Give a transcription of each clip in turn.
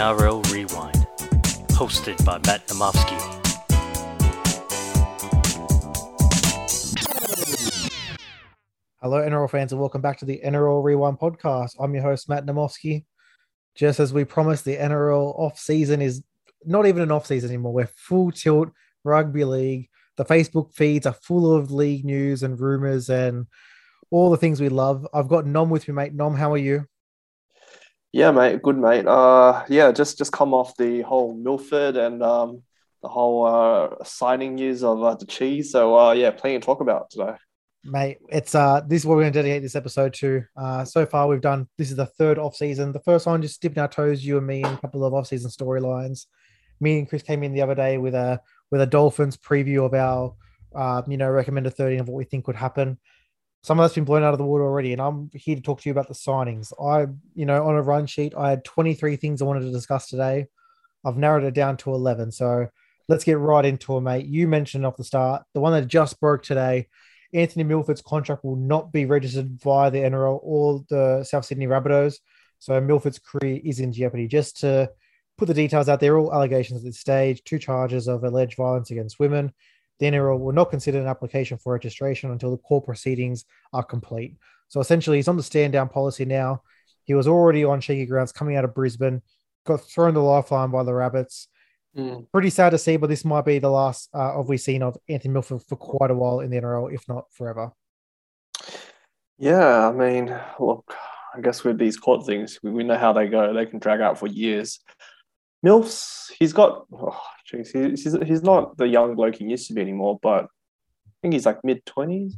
NRL Rewind, hosted by Matt Namofsky. Hello, NRL fans, and welcome back to the NRL Rewind podcast. I'm your host, Matt Namofsky. Just as we promised, the NRL off season is not even an off season anymore. We're full tilt rugby league. The Facebook feeds are full of league news and rumors and all the things we love. I've got Nom with me, mate. Nom, how are you? Yeah, mate. Good, mate. Uh, yeah, just just come off the whole Milford and um, the whole uh, signing news of uh, the cheese. So uh, yeah, plenty to talk about today. Mate, it's uh this is what we're gonna dedicate this episode to. Uh so far we've done this is the third off season. The first one just dipping our toes, you and me, and a couple of off season storylines. Me and Chris came in the other day with a with a Dolphins preview of our uh, you know, recommended 13 of what we think could happen. Some of that's been blown out of the water already, and I'm here to talk to you about the signings. I, you know, on a run sheet, I had 23 things I wanted to discuss today. I've narrowed it down to 11. So let's get right into it, mate. You mentioned off the start the one that just broke today Anthony Milford's contract will not be registered via the NRL or the South Sydney Rabbitohs. So Milford's career is in jeopardy. Just to put the details out there, all allegations at this stage, two charges of alleged violence against women. The NRL will not consider an application for registration until the court proceedings are complete. So essentially, he's on the stand down policy now. He was already on shaky grounds coming out of Brisbane, got thrown the lifeline by the Rabbits. Mm. Pretty sad to see, but this might be the last uh, of we've seen of Anthony Milford for quite a while in the NRL, if not forever. Yeah, I mean, look, I guess with these court things, we, we know how they go. They can drag out for years. Milfs, he's got, oh, geez, he's, he's not the young bloke he used to be anymore, but I think he's like mid 20s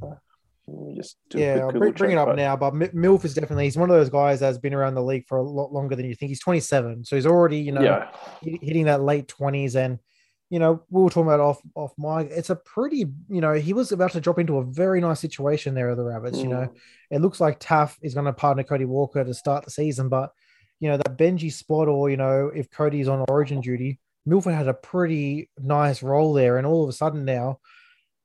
just yeah, I'll bring, bring it up but... now. But Milf is definitely he's one of those guys that's been around the league for a lot longer than you think. He's 27, so he's already you know yeah. hitting that late 20s, and you know we were talking about off off my. It's a pretty you know he was about to drop into a very nice situation there at the Rabbits. Mm. You know, mm. it looks like Taaffe is going to partner Cody Walker to start the season, but you know that Benji spot, or you know if Cody's on Origin duty, Milford had a pretty nice role there, and all of a sudden now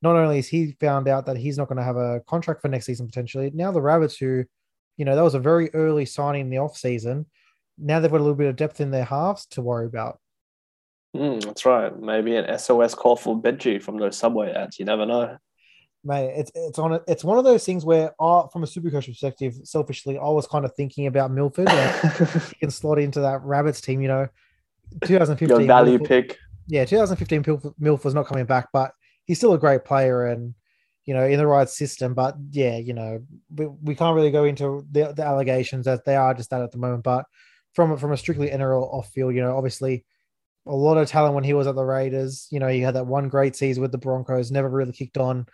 not only is he found out that he's not going to have a contract for next season potentially, now the Rabbits, who, you know, that was a very early signing in the off season, now they've got a little bit of depth in their halves to worry about. Mm, that's right. Maybe an SOS call for Benji from those subway ads. You never know. Mate, it's it's on it's one of those things where, uh, from a super coach perspective, selfishly, I was kind of thinking about Milford. Like, he can slot into that Rabbits team. You know, 2015 Your value Milford, pick. Yeah, 2015 Milford was not coming back, but he's still a great player and you know in the right system. But yeah, you know we, we can't really go into the, the allegations as they are just that at the moment. But from from a strictly NRL off field, you know, obviously a lot of talent when he was at the Raiders. You know, he had that one great season with the Broncos, never really kicked on.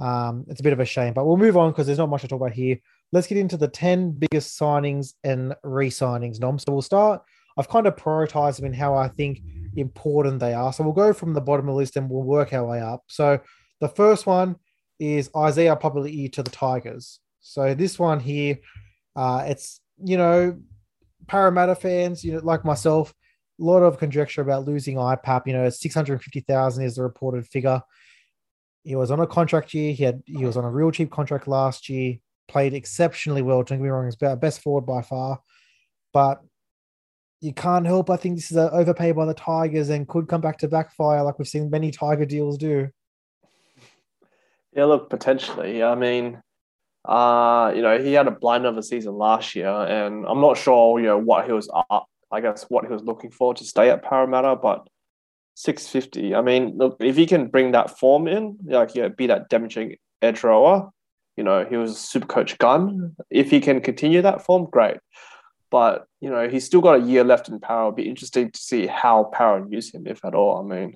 Um, it's a bit of a shame, but we'll move on because there's not much to talk about here. Let's get into the 10 biggest signings and re signings, Nom. So we'll start. I've kind of prioritized them in how I think important they are. So we'll go from the bottom of the list and we'll work our way up. So the first one is Isaiah Papali'i to the Tigers. So this one here, uh, it's you know, Parramatta fans, you know, like myself, a lot of conjecture about losing IPAP. You know, six hundred fifty thousand is the reported figure. He was on a contract year. He had he was on a real cheap contract last year. Played exceptionally well. Don't get me wrong, he's best forward by far. But you can't help. I think this is an overpay by the Tigers and could come back to backfire, like we've seen many Tiger deals do. Yeah, look, potentially. I mean, uh, you know, he had a blind of a season last year, and I'm not sure, you know, what he was up. I guess what he was looking for to stay at Parramatta, but 650. I mean, look, if he can bring that form in, like, you know, be that damaging edge rower, you know, he was a super coach gun. If he can continue that form, great. But you know, he's still got a year left in Parra. It'll be interesting to see how Parra use him, if at all. I mean,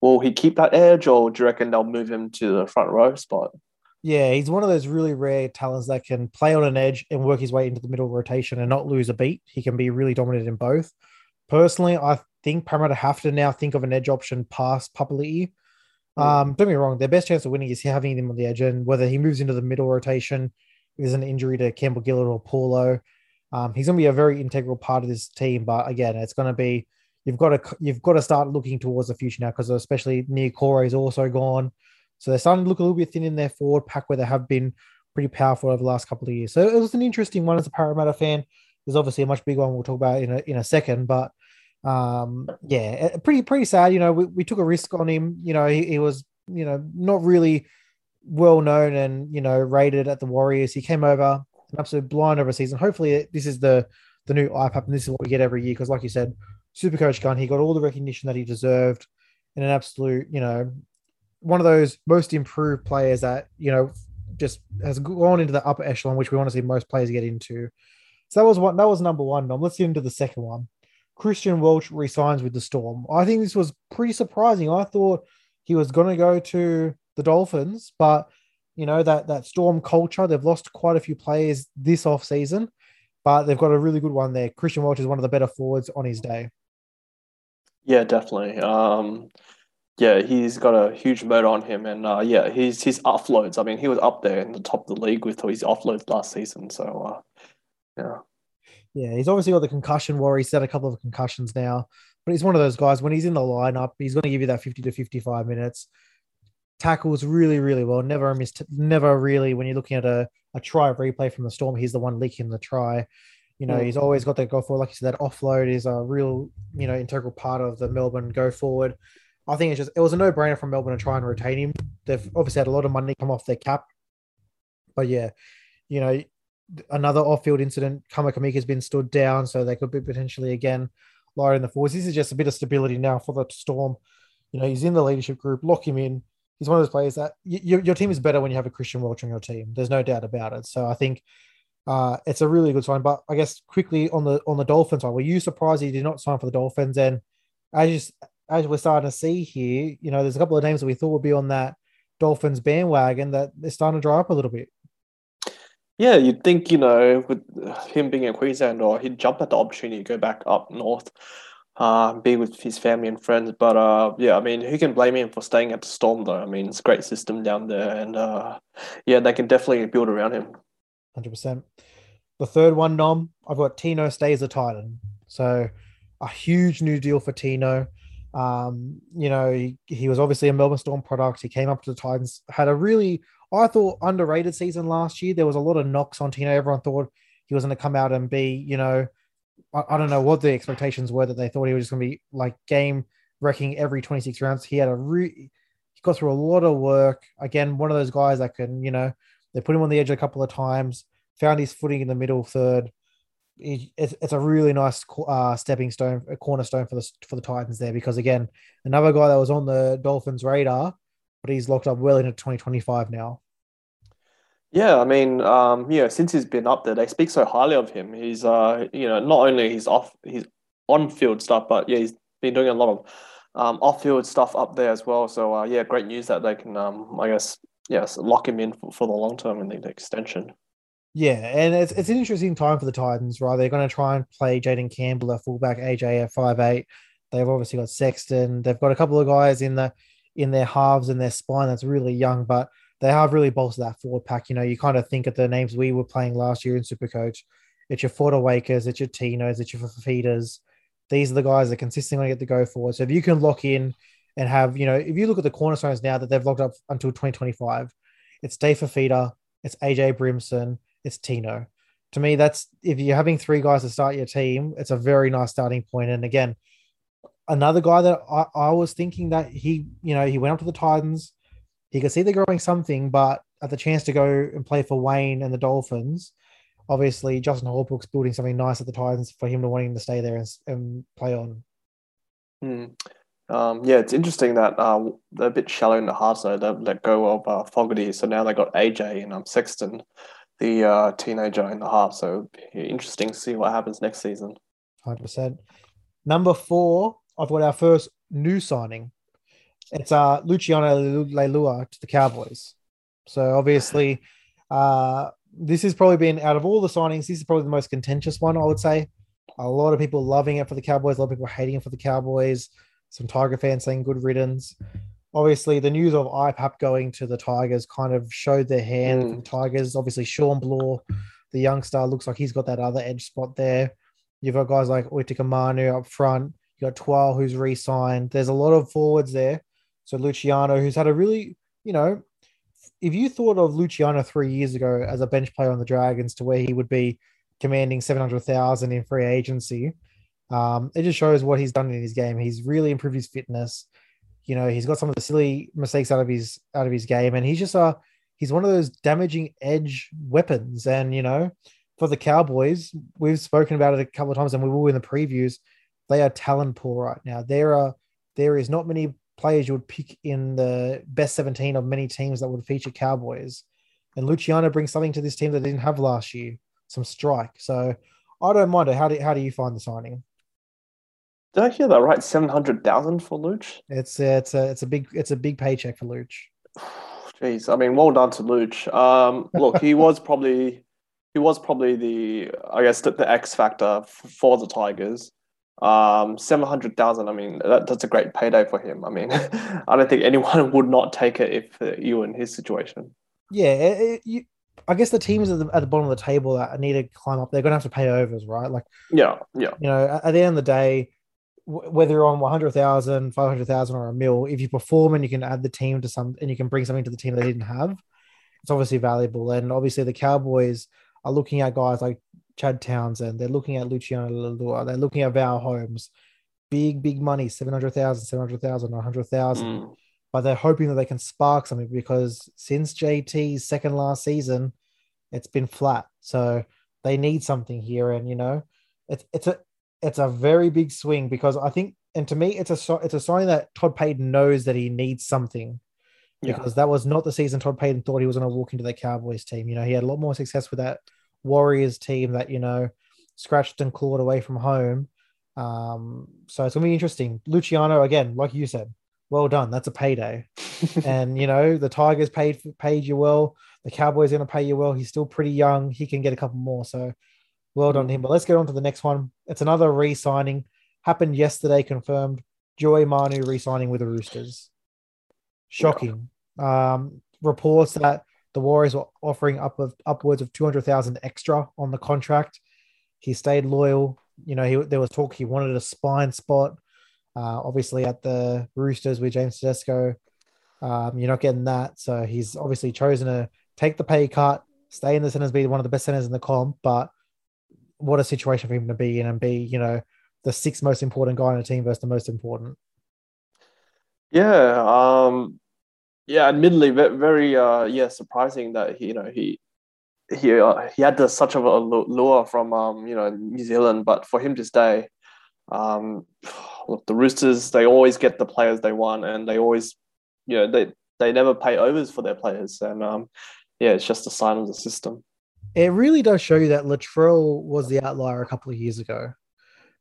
will he keep that edge, or do you reckon they'll move him to the front row spot? Yeah, he's one of those really rare talents that can play on an edge and work his way into the middle rotation and not lose a beat. He can be really dominant in both. Personally, I think Parramatta have to now think of an edge option past Papali'i. Hmm. Um, don't get me wrong, their best chance of winning is having him on the edge, and whether he moves into the middle rotation, there's an injury to Campbell Gillard or Paulo, um, he's going to be a very integral part of this team, but again, it's going to be you've got to you've got to start looking towards the future now because especially Niukore is also gone, so they're starting to look a little bit thin in their forward pack where they have been pretty powerful over the last couple of years. So it was an interesting one as a Parramatta fan. There's obviously a much bigger one we'll talk about in a in a second, but Um, yeah, eh, pretty pretty sad. You know, we, we took a risk on him. You know, he, he was you know not really well known and you know rated at the Warriors. He came over an absolute blind over a season. Hopefully, this is the the new IPAP, and this is what we get every year. Because, like you said, Super Coach Gun, he got all the recognition that he deserved, and an absolute, you know, one of those most improved players that you know just has gone into the upper echelon, which we want to see most players get into. So that was one. That was number one. Now let's get into the second one. Christian Welch resigns with the Storm. I think this was pretty surprising. I thought he was going to go to the Dolphins, but you know that that Storm culture. They've lost quite a few players this off season, but they've got a really good one there. Christian Welch is one of the better forwards on his day. Yeah, definitely. Um, yeah, he's got a huge motor on him, and uh, yeah, he's his offloads. I mean, he was up there in the top of the league with his offloads last season. So, uh, yeah, yeah, he's obviously got the concussion war. He's had a couple of concussions now, but he's one of those guys. When he's in the lineup, he's going to give you that fifty to fifty-five minutes. Tackles really, really well. Never missed. Never really. When you're looking at a a try replay from the Storm, he's the one leaking the try. You know, mm. he's always got that go forward. Like you said, that offload is a real, you know, integral part of the Melbourne go forward. I think it's just it was a no brainer from Melbourne to try and retain him. They've obviously had a lot of money come off their cap, but yeah, you know, another off-field incident. Kamikamica has been stood down, so they could be potentially again lowering the force. This is just a bit of stability now for the Storm. You know, he's in the leadership group. Lock him in. He's one of those players that your, your team is better when you have a Christian Welch on your team. There's no doubt about it. So I think uh, it's a really good sign. But I guess quickly on the on the Dolphins side, were you surprised he did not sign for the Dolphins? And as as we're starting to see here, you know, there's a couple of names that we thought would be on that Dolphins bandwagon that they're starting to dry up a little bit. Yeah, you'd think, you know, with him being in Queensland, or he'd jump at the opportunity to go back up north, uh, be with his family and friends. But uh, yeah, I mean, who can blame him for staying at the Storm, though? I mean, it's a great system down there. And uh, yeah, they can definitely build around him. 100%. The third one, Nom, I've got Tino stays a Titan. So a huge new deal for Tino. Um, you know, he, he was obviously a Melbourne Storm product. He came up to the Titans, had a really, I thought, underrated season last year. There was a lot of knocks on Tino. Everyone thought he was going to come out and be, you know, I, I don't know what the expectations were that they thought he was just going to be like game wrecking every 26 rounds. He had a re- he got through a lot of work. Again, one of those guys that can, you know, they put him on the edge a couple of times, found his footing in the middle third it's, it's a really nice uh, stepping stone, a cornerstone for the for the Titans there because again, another guy that was on the Dolphins' radar, but he's locked up well into 2025 now. Yeah, I mean, um, you know, since he's been up there, they speak so highly of him. He's, uh, you know, not only his off, his on-field stuff, but yeah, he's been doing a lot of um, off-field stuff up there as well. So uh, yeah, great news that they can, um, I guess, yes, lock him in for, for the long term and the extension. Yeah, and it's, it's an interesting time for the Titans, right? They're going to try and play Jayden Campbell at fullback, AJ at five eight. They've obviously got Sexton. They've got a couple of guys in the in their halves and their spine that's really young, but they have really bolstered that forward pack. You know, you kind of think of the names we were playing last year in Supercoach. It's your Fotuaikas, it's your Tinos, it's your Fifitas. These are the guys that consistently get the go forward. So if you can lock in and have, you know, if you look at the cornerstones now that they've locked up until 2025, it's Dave Fifita, it's AJ Brimson, it's Tino. To me, that's if you're having three guys to start your team, it's a very nice starting point. And again, another guy that I, I was thinking that he, you know, he went up to the Titans. He could see they're growing something, but at the chance to go and play for Wayne and the Dolphins, obviously Justin Holbrook's building something nice at the Titans for him to wanting to stay there and, and play on. Hmm. Um, yeah, it's interesting that uh, they're a bit shallow in the heart, so they let go of uh, Fogarty. So now they got AJ and um, Sexton the uh, teenager in the half. So interesting to see what happens next season. 100%. Number four, I've got our first new signing. It's uh, Luciano Leilua to the Cowboys. So obviously, uh, this has probably been out of all the signings, this is probably the most contentious one, I would say. A lot of people loving it for the Cowboys, a lot of people hating it for the Cowboys. Some Tiger fans saying good riddance obviously the news of IPAP going to the Tigers kind of showed their hand mm. the Tigers. Obviously, Shawn Blore, the young star, looks like he's got that other edge spot there. You've got guys like Utoikamanu up front. You've got Twal who's re-signed. There's a lot of forwards there. So Luciano, who's had a really, you know, if you thought of Luciano three years ago as a bench player on the Dragons to where he would be commanding seven hundred thousand in free agency, Um, it just shows what he's done in his game. He's really improved his fitness. You know, he's got some of the silly mistakes out of his out of his game, and he's just a he's one of those damaging edge weapons. And you know, for the Cowboys, we've spoken about it a couple of times, and we will in the previews. They are talent poor right now. There are there is not many players you would pick in the best 17 of many teams that would feature Cowboys. And Luciano brings something to this team that they didn't have last year, some strike. So I don't mind it. How do, how do you find the signing? Did I hear that right? Seven hundred thousand for Luch. It's it's a it's a big it's a big paycheck for Luch. Jeez, I mean, well done to Luch. Um, look, he was probably he was probably the I guess the, the X factor for the Tigers. Um, seven hundred thousand. I mean, that, that's a great payday for him. I mean, I don't think anyone would not take it if uh, you were in his situation. Yeah, it, it, you, I guess the teams at the, at the bottom of the table that need to climb up, they're going to have to pay overs, right? Like, yeah, yeah. You know, at, at the end of the day, w- whether you're on 100,000, 500,000 or a mil, if you perform and you can add the team to some, and you can bring something to the team they didn't have, it's obviously valuable. And obviously, the Cowboys are looking at guys like Chad Townsend. They're looking at Luciano Leilua. They're looking at Val Holmes. Big, big money 700,000, 700,000, 100,000. Mm. But they're hoping that they can spark something because since JT's second last season, it's been flat. So they need something here. And, you know, it's, it's a, it's a very big swing because I think, and to me, it's a it's a sign that Todd Payten knows that he needs something because yeah. that was not the season Todd Payten thought he was going to walk into the Cowboys team. You know, he had a lot more success with that Warriors team that you know scratched and clawed away from home. Um, so it's gonna be interesting. Luciano again, like you said, well done. That's a payday, and you know the Tigers paid paid you well. The Cowboys are gonna pay you well. He's still pretty young. He can get a couple more. So well done to him. But let's get on to the next one. It's another re-signing. Happened yesterday, confirmed. Joey Manu re-signing with the Roosters. Shocking. Um, reports that the Warriors were offering up of upwards of two hundred thousand extra on the contract. He stayed loyal. You know, he, there was talk he wanted a spine spot. Uh, obviously, at the Roosters with James Tedesco, um, you're not getting that. So he's obviously chosen to take the pay cut, stay in the centers, be one of the best centers in the comp. But what a situation for him to be in and be, you know, the sixth most important guy in the team versus the most important. Yeah, um, yeah, admittedly, very uh, yeah, surprising that he, you know, he he uh, he had the, such of a lure from um, you know New Zealand, but for him to stay, um, look, the Roosters they always get the players they want, and they always, you know, they they never pay overs for their players, and um, yeah, it's just a sign of the system. It really does show you that Latrell was the outlier a couple of years ago,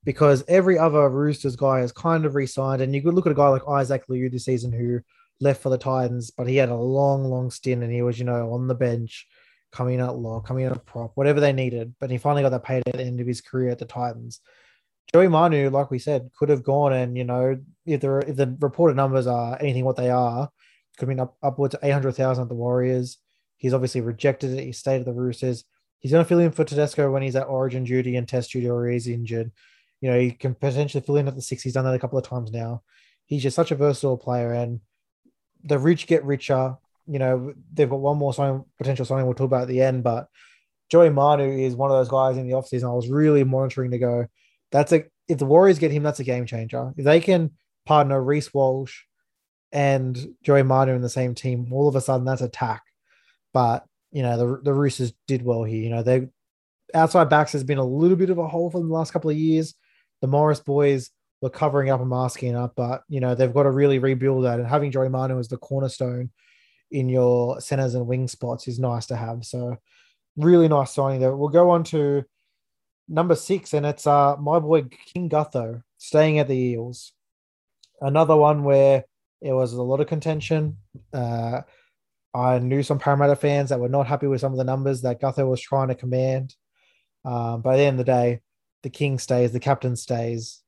because every other Roosters guy has kind of re-signed, and you could look at a guy like Isaac Liu this season who left for the Titans, but he had a long, long stint and he was, you know, on the bench, coming out low, coming out prop, whatever they needed. But he finally got that paid at the end of his career at the Titans. Joey Manu, like we said, could have gone and, you know, if the, if the reported numbers are anything what they are, could been up, upwards of 800,000 at the Warriors. He's obviously rejected it. He stayed at the Roosters. He's going to fill in for Tedesco when he's at origin duty and test duty or he's injured. You know, he can potentially fill in at the six. He's done that a couple of times now. He's just such a versatile player. And the rich get richer. You know, they've got one more sign, potential signing we'll talk about at the end, but Joey Manu is one of those guys in the offseason I was really monitoring to go. That's a if the Warriors get him, that's a game changer. If they can partner Reece Walsh and Joey Manu in the same team, all of a sudden that's attack. But you know, the the Roosters did well here. You know, they outside backs has been a little bit of a hole for the last couple of years. The Morris boys were covering up and masking up, but you know they've got to really rebuild that. And having Joey Manu as the cornerstone in your centers and wing spots is nice to have. So really nice signing there. We'll go on to number six, and it's uh my boy King Gutho staying at the Eels. Another one where it was a lot of contention. Uh, I knew some Parramatta fans that were not happy with some of the numbers that Gutho was trying to command. Um, by the end of the day, the king stays, the captain stays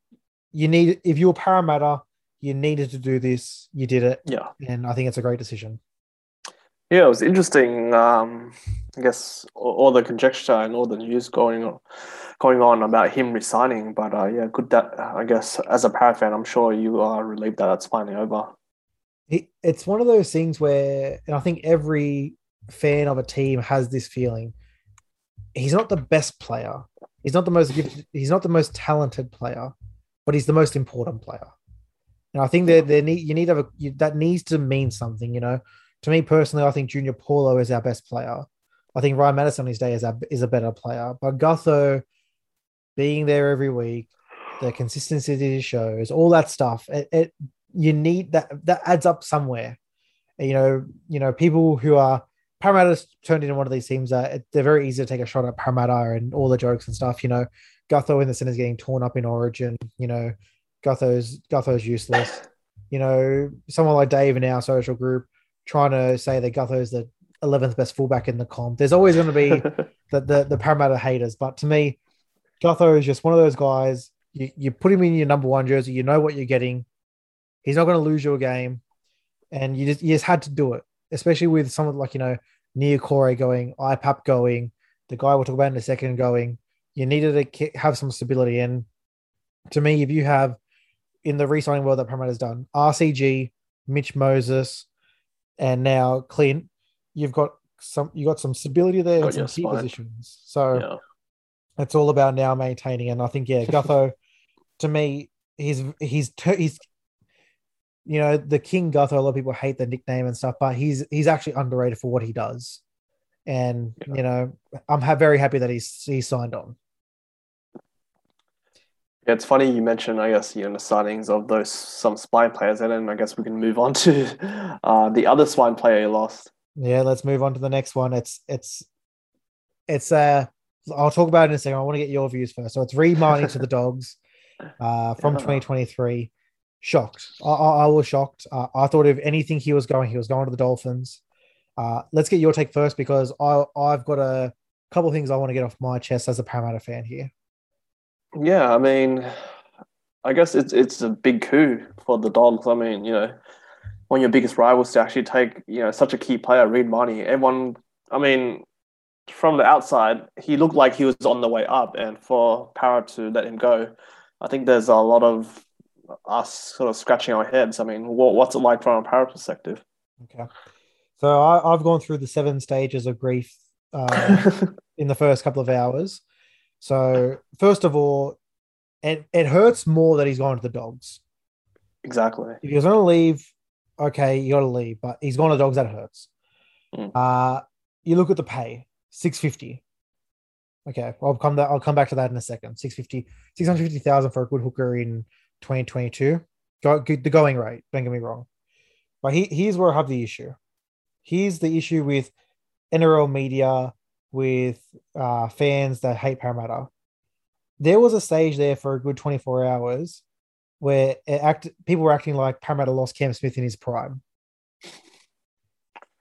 you need if you were Parramatta, you needed to do this. You did it. Yeah, and I think it's a great decision. Yeah, it was interesting. Um, I guess all, the conjecture and all the news going on, going on about him resigning. But uh, yeah, good that I guess as a Para fan, I'm sure you are relieved that that's finally over. It, it's one of those things where, and I think every fan of a team has this feeling. He's not the best player, He's not the most gifted, he's not the most talented player, but he's the most important player. And I think that there need you need to have a, you, that needs to mean something. You know, to me personally, I think Junior Paulo is our best player. I think Ryan Matterson on his day is a, is a better player, but Gutho being there every week, the consistency that he shows, all that stuff, it, it you need that that adds up somewhere. You know, you know, people who are Parramatta's turned into one of these teams that they're very easy to take a shot at Parramatta and all the jokes and stuff. You know, Gutho in the centre is getting torn up in Origin. You know, Gutho's Gutho's useless. You know, someone like Dave in our social group trying to say that Gutho's the 11th best fullback in the comp. There's always going to be the, the the Parramatta haters, but to me, Gutho is just one of those guys. You, you put him in your number one jersey, you know what you're getting. He's not going to lose your game, and you just you just had to do it, especially with someone like you know Niukore going, IPAP going, the guy we'll talk about in a second going. You needed to have some stability, and to me, if you have in the re-signing world that Parramatta's done, RCG, Mitch Moses, and now Clint, you've got some you got some stability there Got in some key spine. positions. So Yeah. it's all about now maintaining. And I think yeah, Gutho, to me, he's he's he's you know the King Gutho. A lot of people hate the nickname and stuff, but he's he's actually underrated for what he does. And Yeah. you know, I'm ha- very happy that he's he signed on. Yeah, it's funny you mentioned, I guess, you know, the signings of those some spine players, and then I guess we can move on to uh, the other spine player you lost. Yeah, let's move on to the next one. It's it's it's uh I'll talk about it in a second. I want to get your views first. So it's Reed Mahoney to the dogs uh from Yeah. 2023. Shocked. I, I, I was shocked. Uh, I thought if anything he was going, he was going to the Dolphins. Uh let's get your take first because I I've got a couple of things I want to get off my chest as a Parramatta fan here. Yeah, I mean, I guess it's it's a big coup for the Dogs. I mean, you know, one of your biggest rivals to actually take, you know, such a key player, Reed Mahoney. Everyone, I mean, from the outside, he looked like he was on the way up, and for Para to let him go, I think there's a lot of us sort of scratching our heads. I mean, what, what's it like from a Para perspective? Okay. So I, I've gone through the seven stages of grief uh, in the first couple of hours. So first of all, it, it hurts more that he's gone to the dogs. exactly. If he was going to leave, okay, you got to leave, but he's gone to the dogs. That hurts. Mm. Uh, you look at the pay, six fifty. Okay, I'll come that. I'll come back to that in a second. 650, 650,000 for a good hooker in 2022. Go, the going rate. Don't get me wrong, but he, here's where I have the issue. Here's the issue with NRL media, with uh, fans that hate Parramatta. There was a stage there for a good 24 hours where act, people were acting like Parramatta lost Cam Smith in his prime.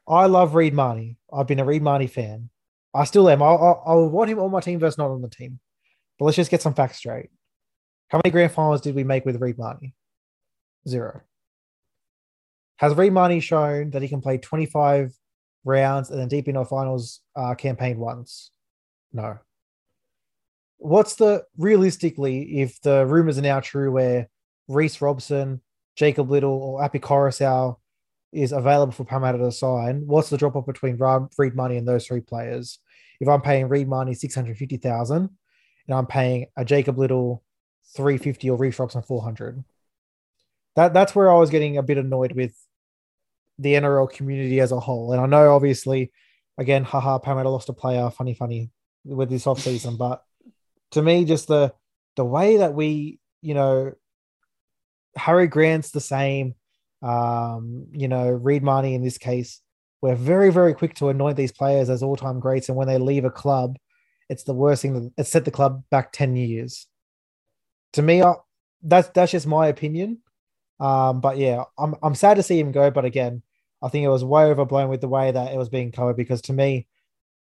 I love Reed Mahoney. I've been a Reed Mahoney fan. I still am. I'll, I'll want him on my team versus not on the team. But let's just get some facts straight. How many grand finals did we make with Reed Mahoney? Zero. Has Reed Mahoney shown that he can play 25 rounds and then deep into finals uh, campaign once? No. What's the realistically, if the rumors are now true where Reece Robson, Jacob Liddle, or Api Koroisau is available for Parramatta to sign, what's the drop off between Reed Mahoney and those three players? If I'm paying Reed Mahoney 650,000 and I'm paying a Jacob Liddle 350 or Reece Robson 400. That, that's where I was getting a bit annoyed with the NRL community as a whole. And I know, obviously, again, haha, Parramatta lost a player, funny, funny with this off season. But to me, just the the way that we, you know, Harry Grant's the same. Um, you know, Reed Mahoney in this case, we're very, very quick to anoint these players as all-time greats, and when they leave a club, it's the worst thing. That, it's set the club back ten years. To me, I, that's that's just my opinion. Um, but yeah, I'm I'm sad to see him go. But again, I think it was way overblown with the way that it was being covered. Because to me,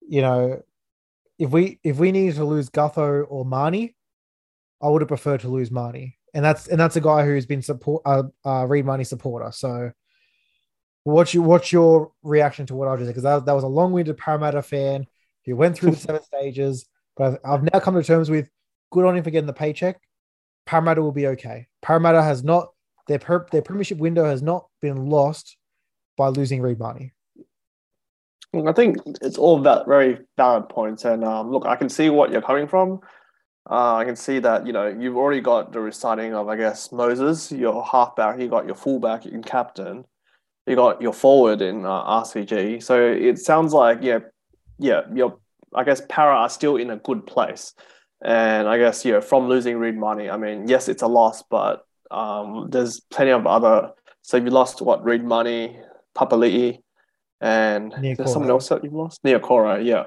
you know, if we if we needed to lose Gutho or Mahoney, I would have preferred to lose Mahoney, and that's and that's a guy who's been support uh, uh Reed Mahoney supporter. So, what's your what's your reaction to what I just said? Because that, that was a long winded Parramatta fan who went through the seven stages, but I've, I've now come to terms with good on him for getting the paycheck. Parramatta will be okay. Parramatta has not their per, their premiership window has not been lost by losing Reed Mahoney. I think it's all about very valid points, and um, look, I can see what you're coming from. Uh, I can see that you know you've already got the reciting of I guess Moses, your halfback. You got your fullback in captain. You got your forward in uh, RCG. So it sounds like yeah, yeah, your I guess Para are still in a good place. And I guess yeah, from losing Reed Mahoney, I mean yes, it's a loss, but um, there's plenty of other. So you lost what Reed Mahoney, Papali'i, and there's someone else that you've lost. Niukore, yeah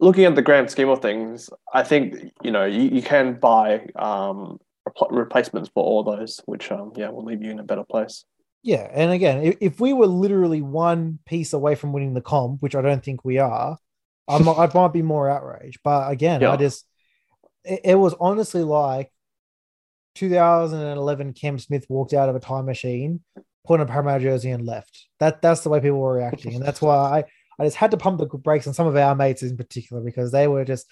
looking at the grand scheme of things, I think you know you, you can buy um, repl- replacements for all those, which um, yeah will leave you in a better place. Yeah, and again, if, if we were literally one piece away from winning the comp, which I don't think we are, I might, I might be more outraged. But again, Yeah. I just it, it was honestly like 2011. Cam Smith walked out of a time machine, put on a Parramatta jersey, and left. That that's the way people were reacting, and that's why I I just had to pump the brakes on some of our mates in particular because they were just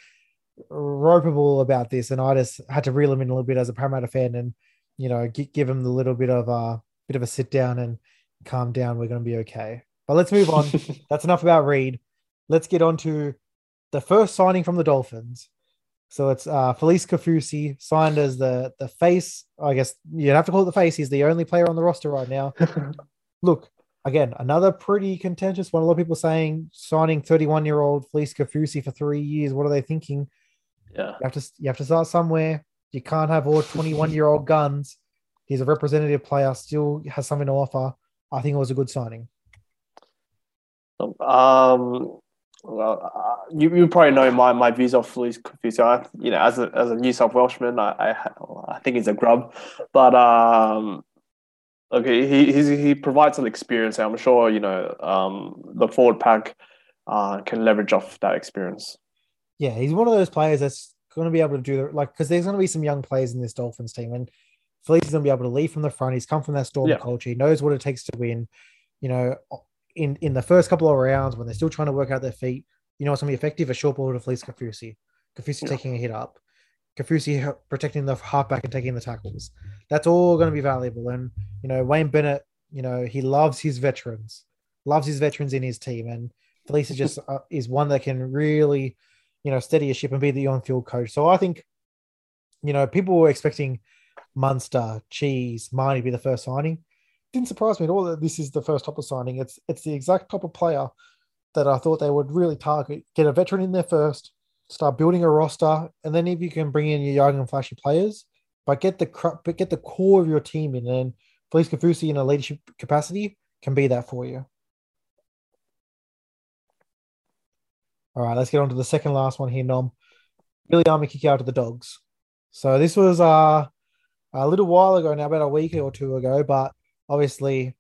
ropeable about this, and I just had to reel them in a little bit as a Parramatta fan, and you know gi- give them the little bit of a bit of a sit down and calm down. We're going to be okay. But let's move on. That's enough about Reed. Let's get on to the first signing from the Dolphins. So it's uh, Felise Kaufusi signed as the the face. I guess you'd have to call it the face. He's the only player on the roster right now. Look, again, another pretty contentious one. A lot of people saying signing 31 year old Felise Kaufusi for three years. What are they thinking? yeah, You have to you have to start somewhere. You can't have all 21 year old guns. He's a representative player, still has something to offer. I think it was a good signing. Um, well, uh, you, you probably know my, my views of Felise Kaufusi. I, you know, as a as a New South Welshman, I I, I think he's a grub, but um, okay, he he provides some experience. I'm sure you know um the forward pack uh can leverage off that experience. Yeah, he's one of those players that's going to be able to do the like because there's going to be some young players in this Dolphins team, and Felise is going to be able to lead from the front. He's come from that Storm Yeah. culture. He knows what it takes to win. You know, in in the first couple of rounds when they're still trying to work out their feet, you know what's going to be effective? A short ball to Felise Kaufusi. Kaufusi Yeah. taking a hit up. Kaufusi protecting the halfback and taking the tackles. That's all going to be valuable. And you know, Wayne Bennett, you know, he loves his veterans, loves his veterans in his team, and Felise is just uh, is one that can really, you know, steady a ship and be the on-field coach. So I think, you know, people were expecting Munster, Cheese, Mahoney to be the first signing. Didn't surprise me at all that this is the first top of signing. It's it's the exact type of player that I thought they would really target. Get a veteran in there first, start building a roster, and then if you can bring in your young and flashy players, but get the but get the core of your team in, and Felise Kaufusi in a leadership capacity can be that for you. All right, let's get on to the second last one here, Nom. Viliame Kikau to the dogs. So this was uh, a little while ago now, about a week or two ago, but obviously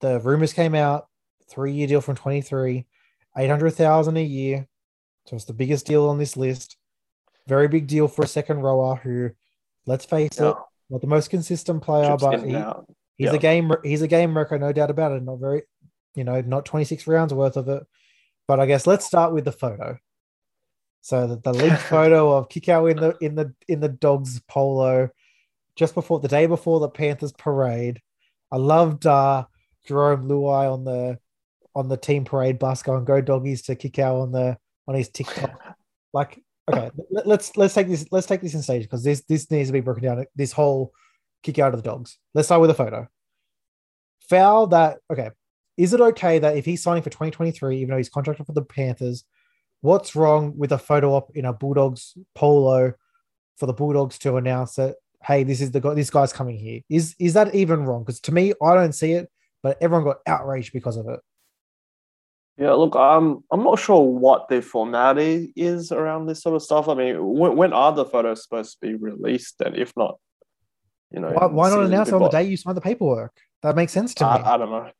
the rumors came out, three year deal from 23, 800,000 a year. So it's the biggest deal on this list. Very big deal for a second rower who, let's face Yeah. it, not the most consistent player, Chips but he. He's Yeah. a game. He's a game wrecker, no doubt about it. Not very, you know, not twenty six rounds worth of it. But I guess let's start with the photo. So the, the leaked photo of Kikau in the in the in the dogs polo, just before the day before the Panthers parade. I loved uh, Jarome Luai on the on the team parade bus going go doggies to Kikau on the on his TikTok. Like, okay, let, let's let's take this let's take this in stage because this this needs to be broken down. This whole Kikau of the dogs. Let's start with a photo. Foul that okay. Is it okay that if he's signing for 2023, even though he's contracted for the Panthers, what's wrong with a photo op in a Bulldogs polo for the Bulldogs to announce that hey, this is the guy, this guy's coming here? Is is that even wrong? Because to me, I don't see it, but everyone got outraged because of it. Yeah, look, I'm I'm not sure what the formality is around this sort of stuff. I mean, when, when are the photos supposed to be released? And if not, you know, Why, why not announce it on the day you sign the paperwork? That makes sense to me. I, I don't know.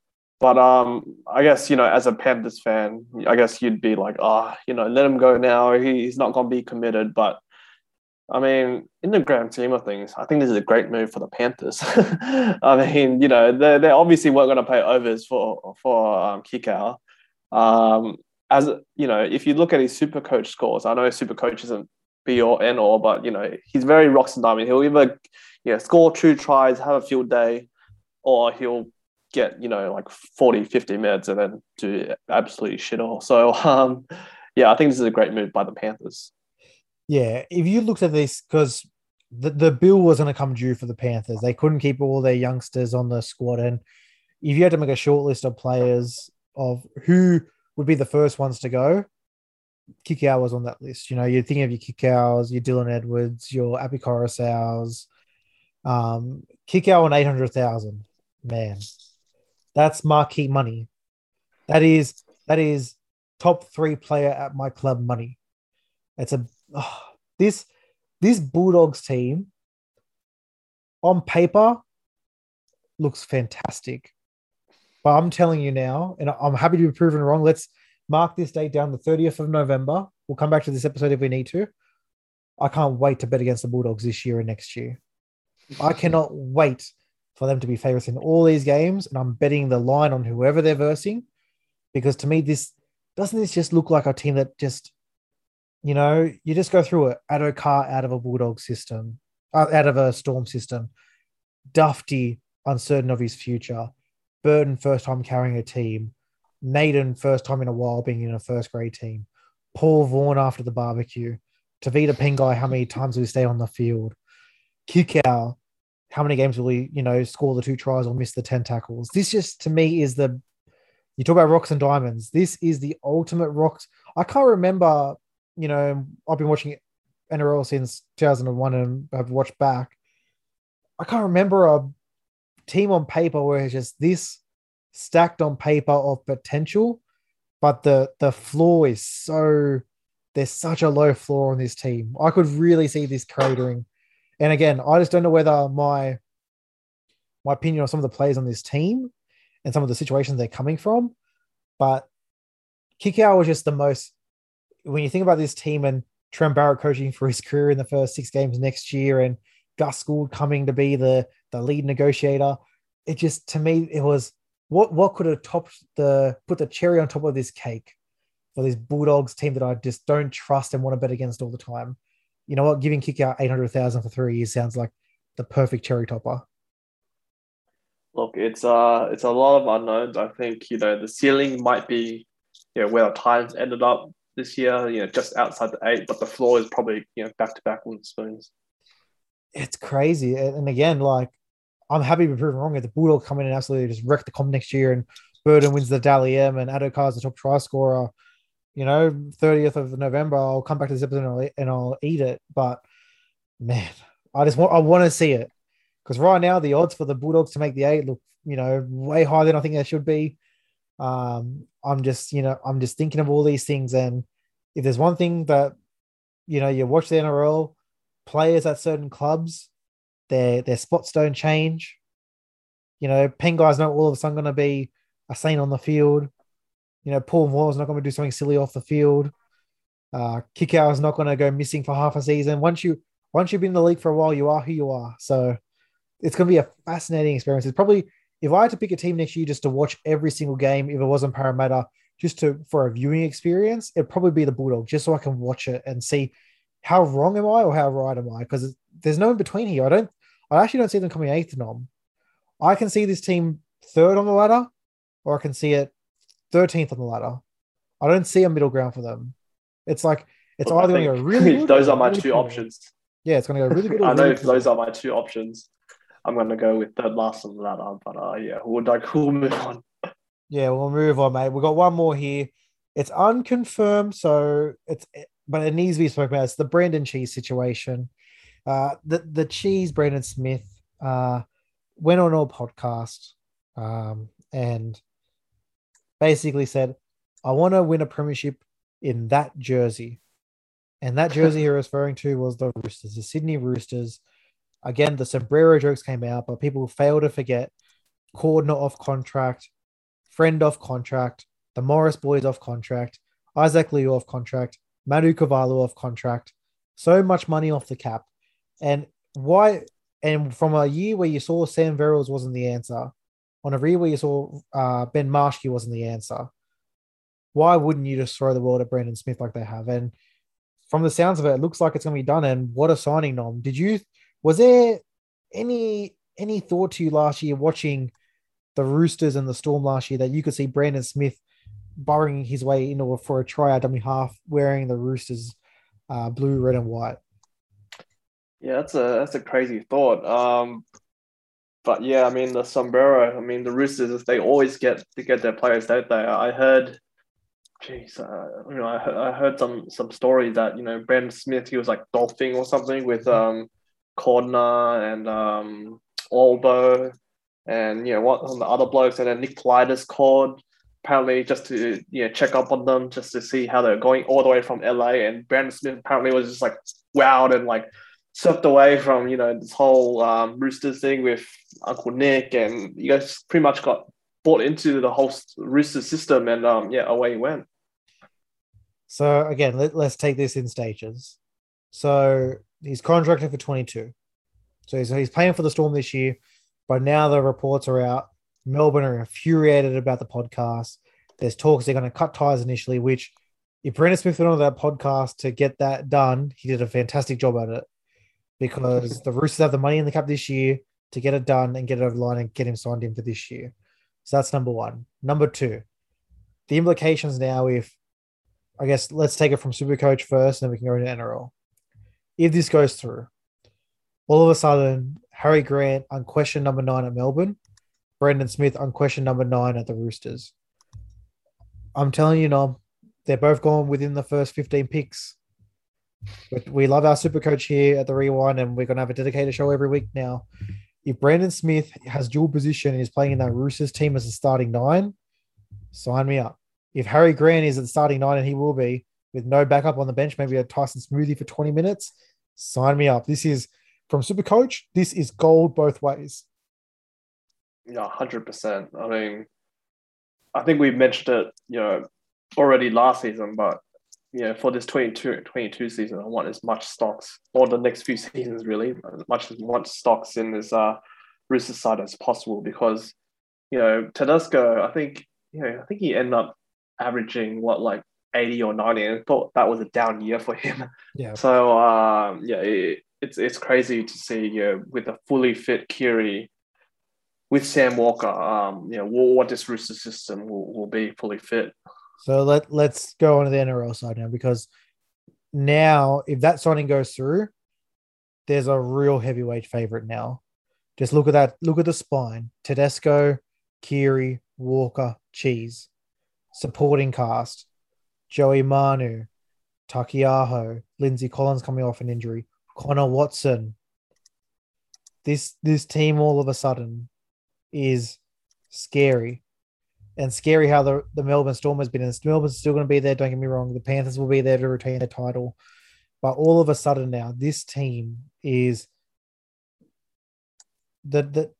But um, I guess you know, as a Panthers fan, I guess you'd be like, oh, you know, let him go now. He, he's not going to be committed. But I mean, in the grand scheme of things, I think this is a great move for the Panthers. I mean, you know, they they obviously weren't going to pay overs for for um, Kikau. Um, as you know, if you look at his super coach scores, I know super coach isn't be all and all, but you know, he's very rocks and diamond. He'll either you know, score two tries, have a field day, or he'll get, you know, like 40, 50 minutes and then do absolutely shit all. So um yeah, I think this is a great move by the Panthers. Yeah, if you looked at this, because the, the bill was going to come due for the Panthers, they couldn't keep all their youngsters on the squad. And if you had to make a short list of players of who would be the first ones to go, Kikau was on that list. You know, you're thinking of your Kikaus, your Dylan Edwards, your Api Koroisau's, um, on 800,000. Man, that's marquee money. That is, that is top three player at my club money. It's a, oh, this, this Bulldogs team on paper looks fantastic. But I'm telling you now, and I'm happy to be proven wrong. Let's mark this date down the 30th of November. We'll come back to this episode if we need to. I can't wait to bet against the Bulldogs this year and next year. I cannot wait for them to be favorites in all these games, and I'm betting the line on whoever they're versing because to me, this doesn't this just look like a team that just, you know, you just go through it. Addo-Carr out of a Bulldog system, uh, out of a Storm system, Dufty uncertain of his future, Burton first time carrying a team, Naden first time in a while being in a first grade team, Paul Vaughan after the barbecue, Tevita Pangai how many times will he stay on the field, Kikau how many games will he, you know, score the two tries or miss the 10 tackles? This just to me is the you talk about rocks and diamonds. This is the ultimate rocks. I can't remember, you know, I've been watching NRL since 2001 and I've watched back. I can't remember a team on paper where it's just this stacked on paper of potential, but the the floor is so there's such a low floor on this team. I could really see this cratering and again, I just don't know whether my my opinion on some of the players on this team and some of the situations they're coming from, but Kikau was just the most. When you think about this team and Trent Barrett coaching for his career in the first six games next year, and Gus Gould coming to be the the lead negotiator, it just to me it was what what could have topped the put the cherry on top of this cake for this Bulldogs team that I just don't trust and want to bet against all the time you know what, giving Kikau eight hundred thousand for three years sounds like the perfect cherry topper. Look, it's uh it's a lot of unknowns. I think, you know, the ceiling might be, you know, where the Titans ended up this year, you know, just outside the eight, but the floor is probably, you know, back to back with spoons. It's crazy. And again, like I'm happy to be proven wrong. If the Bulldogs come in and absolutely just wreck the comp next year and Burton wins the Dally M and Addo-Carr's the top try scorer, you know, 30th of November, I'll come back to this episode and I'll, and I'll eat it. But man, I just want I want to see it because right now the odds for the Bulldogs to make the eight look, you know, way higher than I think they should be. Um, I'm just, you know, I'm just thinking of all these things, and if there's one thing that, you know, you watch the NRL players at certain clubs, their their spots don't change. You know, Pangai's not all of a sudden going to be a saint on the field. You know, Paul Moore's not going to do something silly off the field. Uh, Kikau is not going to go missing for half a season. Once you once you've been in the league for a while, you are who you are. So it's going to be a fascinating experience. It's probably if I had to pick a team next year just to watch every single game, if it wasn't Parramatta, just to for a viewing experience, it'd probably be the Bulldogs, just so I can watch it and see how wrong am I or how right am I? Because there's no in between here. I don't. I actually don't see them coming eighth nom. I can see this team third on the ladder, or I can see it 13th on the ladder. I don't see a middle ground for them. It's like it's well, either going to go really good. those are my really two good. options. Yeah, it's going to go really good. I know really those are my two options. I'm going to go with third last on the ladder, but uh, yeah, we'll like we'll move on. Yeah, we'll move on, mate. We've got one more here. It's unconfirmed, so it's but it needs to be spoken about. It's the Brandon Cheese situation. Uh, the the Cheese Brandon Smith uh, went on a podcast, um, and basically said, I want to win a premiership in that jersey. And that jersey you're referring to was the Roosters, the Sydney Roosters. Again, the sombrero jokes came out, but people fail to forget Cordner off contract, Friend off contract, the Morris boys off contract, Isaac Liu off contract, Manu Cavallo off contract. So much money off the cap. And why? And from a year where you saw Sam Verrills wasn't the answer, on a year where you saw uh, Ben Marschke wasn't the answer, why wouldn't you just throw the world at Brandon Smith like they have? And from the sounds of it, it looks like it's going to be done. And what a signing, Nom. Did you, was there any, any thought to you last year watching the Roosters and the Storm last year that you could see Brandon Smith burrowing his way into for a tryout dummy half wearing the Roosters uh, blue, red, and white. Yeah, that's a that's a crazy thought. Um, but yeah, I mean the sombrero. I mean the Roosters. They always get to get their players, don't they? I heard, jeez, uh, you know, I heard, I heard some some story that you know Brandon Smith he was like golfing or something with um, Cordner and um, Albo, and you know what on the other blokes, and then Nick Politis called apparently just to you know check up on them, just to see how they're going all the way from LA. And Brandon Smith apparently was just like wowed and like swept away from you know this whole um, Roosters thing with Uncle Nick, and you guys pretty much got bought into the whole Roosters system, and um, yeah, away he went. So again, let, let's take this in stages. So he's contracted for 22. So he's, he's playing for the Storm this year, but now the reports are out. Melbourne are infuriated about the podcast. There's talks they're going to cut ties initially, which if Brandon Smith went on that podcast to get that done, he did a fantastic job at it because the Roosters have the money in the cap this year to get it done and get it over the line and get him signed in for this year. So that's number one. Number two, the implications now if I guess let's take it from Super Coach first, and then we can go into NRL. If this goes through, all of a sudden, Harry Grant, on question number nine at Melbourne, Brandon Smith, on question number nine at the Roosters. I'm telling you, Nom, they're both gone within the first 15 picks. But we love our super coach here at the Rewind, and we're going to have a dedicated show every week now. If Brandon Smith has dual position and is playing in that Roosters team as a starting nine, sign me up. If Harry Grant is at the starting nine, and he will be with no backup on the bench, maybe a Tyson Smoothy for 20 minutes, sign me up. This is from Super Coach, this is gold both ways. Yeah, 100%. I mean, I think we've mentioned it, you know, already last season, but you know, for this 22, 22 season, I want as much stocks, or the next few seasons really, as much as much stocks in this uh, Roosters side as possible because, you know, Tedesco, I think, you know, I think he ended up averaging what like 80 or 90 and I thought that was a down year for him. Yeah. So um, yeah, it, it's it's crazy to see you know, with a fully fit Keary with Sam Walker, um, you know, what this Rooster system will, will be fully fit. So let let's go on to the NRL side now because now if that signing goes through, there's a real heavyweight favorite now. Just look at that. Look at the spine: Tedesco, Keary, Walker, Cheese, supporting cast: Joey Manu, Taukeiaho, Lindsay Collins coming off an injury, Connor Watson. This this team all of a sudden is scary and scary how the, the Melbourne Storm has been. And Melbourne's still going to be there. Don't get me wrong. The Panthers will be there to retain their title. But all of a sudden now, this team is the the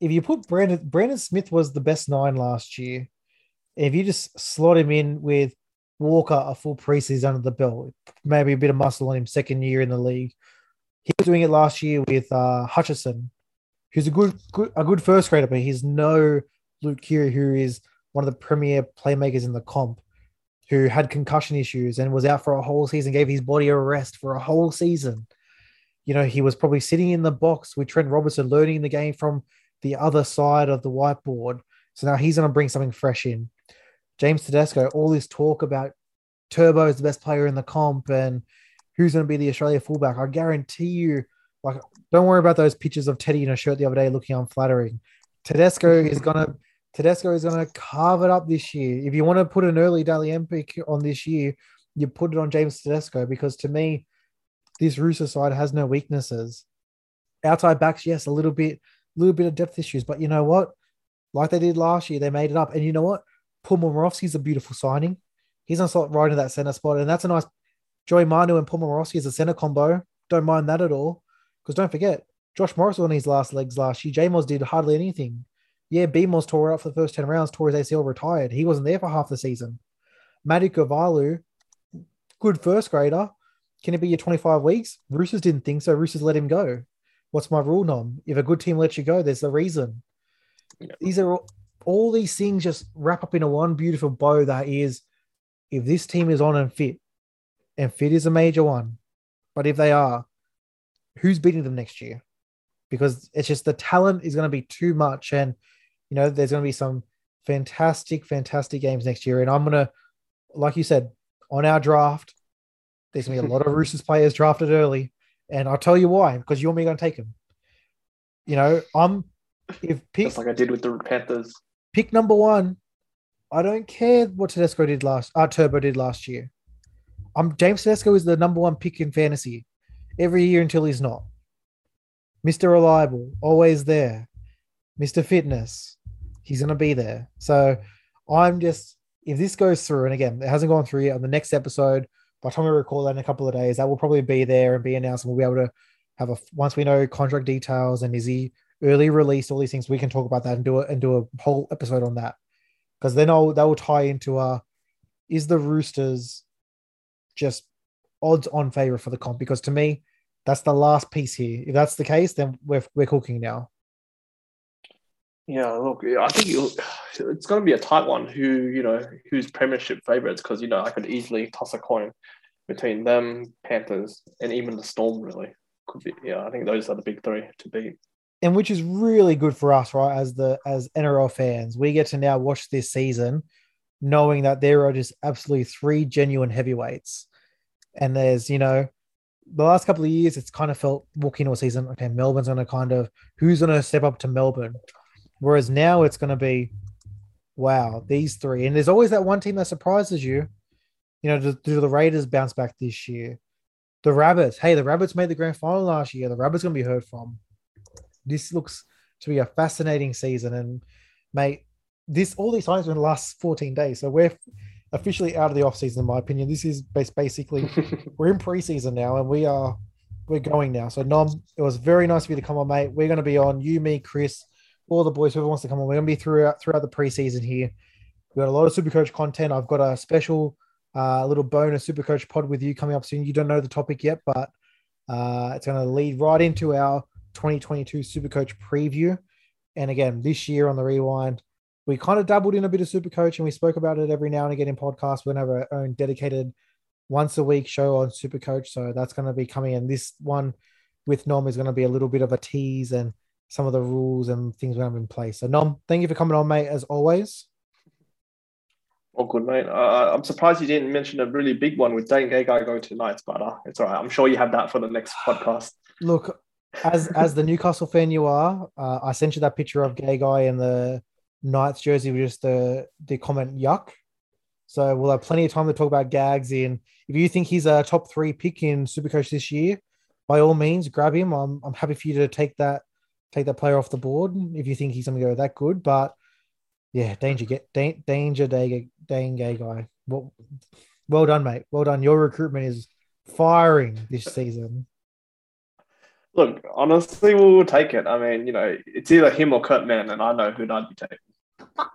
if you put Brandon Brandon Smith was the best nine last year. If you just slot him in with Walker a full preseason under the belt, maybe a bit of muscle on him second year in the league. He was doing it last year with uh, Hutchison, who's a good, good a good first grader, but he's no Luke Keary, who is one of the premier playmakers in the comp who had concussion issues and was out for a whole season, gave his body a rest for a whole season. You know, he was probably sitting in the box with Trent Robinson, learning the game from the other side of the whiteboard. So now he's going to bring something fresh in. James Tedesco, all this talk about Turbo is the best player in the comp and who's going to be the Australia fullback. I guarantee you, like, don't worry about those pictures of Teddy in a shirt the other day looking unflattering. Tedesco is going to Tedesco is going to carve it up this year. If you want to put an early Dally M pick on this year, you put it on James Tedesco because to me, this Rooster side has no weaknesses. Outside backs, yes, a little bit, little bit of depth issues, but you know what? Like they did last year, they made it up. And you know what? Paul Momirovski's a beautiful signing. He's on slot right in that center spot, and that's a nice. Joey Manu and Paul Momirovski is a center combo. Don't mind that at all, because don't forget, Josh Morris was on his last legs last year. J did hardly anything. Yeah, BMOS tore out for the first 10 rounds, tore his ACL, retired. He wasn't there for half the season. Matty Ikuvalu, good first grader. Can it be your 25 weeks? Roosters didn't think so. Roosters let him go. What's my rule, Nom? If a good team lets you go, there's a reason. Yeah. These are all, all these things just wrap up in a one beautiful bow that is if this team is on and fit, and fit is a major one, but if they are, who's beating them next year? Because it's just the talent is going to be too much. And you know, there's going to be some fantastic, fantastic games next year. And I'm going to, like you said, on our draft, There's gonna be a lot of Roosters players drafted early, and I'll tell you why. Because you're me going to take them. You know, I'm if pick Just like I did with the Panthers. Pick number one. I don't care what Tedesco did last. Uh, Turbo did last year. I'm James Tedesco is the number one pick in fantasy every year until he's not. Mr. Reliable, always there. Mr. Fitness, he's gonna be there. So I'm just if this goes through, and again, it hasn't gone through yet. On the next episode, by the time we record that in a couple of days, that will probably be there and be announced, and we'll be able to have a once we know contract details and is he early release, all these things, we can talk about that and do it and do a whole episode on that. Because then I'll that will tie into uh is the Roosters just odds on favor for the comp? Because to me, that's the last piece here. If that's the case, then we're we're cooking now. Yeah, look, I think it's going to be a tight one. Who you know, who's premiership favourites? Because you know, I could easily toss a coin between them, Panthers, and even the Storm. Really, could be. Yeah, I think those are the big three to beat. And which is really good for us, right? As the as NRL fans, we get to now watch this season, knowing that there are just absolutely three genuine heavyweights, and there's you know, the last couple of years, it's kind of felt walking into a season. Okay, Melbourne's going to kind of who's going to step up to Melbourne, whereas now it's going to be, wow, these three, and there's always that one team that surprises you. You know, do, do the Raiders bounce back this year? The Rabbits, hey, the Rabbits made the grand final last year. The Rabbits going to be heard from this looks to be a fascinating season. And mate, this all these times in the last 14 days. So we're officially out of the off season, in my opinion. This is basically we're in preseason now, and we are we're going now. So Nom, it was very nice of you to come on, mate. We're going to be on you, me, Chris, all the boys, whoever wants to come on. We're going to be throughout throughout the preseason here. We've got a lot of super coach content. I've got a special uh, little bonus super coach pod with you coming up soon. You don't know the topic yet, but uh, it's going to lead right into our 2022 Supercoach preview. And again, this year on the Rewind, we kind of dabbled in a bit of Supercoach and we spoke about it every now and again in podcasts. We're going to have our own dedicated once a week show on Supercoach. So that's going to be coming in. This one with Nom is going to be a little bit of a tease and some of the rules and things we have in place. So Nom, thank you for coming on, mate, as always. Oh, good mate. Uh, I'm surprised you didn't mention a really big one with Dane Gagai going to Knights, but uh, it's all right. I'm sure you have that for the next podcast. Look, as as the Newcastle fan you are, uh, I sent you that picture of Gagai in the Knights jersey with just the the comment yuck. So we'll have plenty of time to talk about gags. In if you think he's a top three pick in Supercoach this year, by all means grab him. I'm I'm happy for you to take that take that player off the board if you think he's going to go that good. But yeah, danger get da- danger day Dane Gagai. Well, well done, mate. Well done. Your recruitment is firing this season. Look, honestly, we'll take it. I mean, you know, it's either him or Kurt Mann, and I know who'd I'd be taking.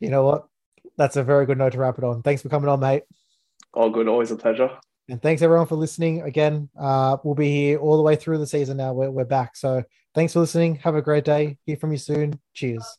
You know what? That's a very good note to wrap it on. Thanks for coming on, mate. All good, always a pleasure. And thanks everyone for listening. Again, uh, we'll be here all the way through the season now. We're, we're back. So thanks for listening. Have a great day. Hear from you soon. Cheers.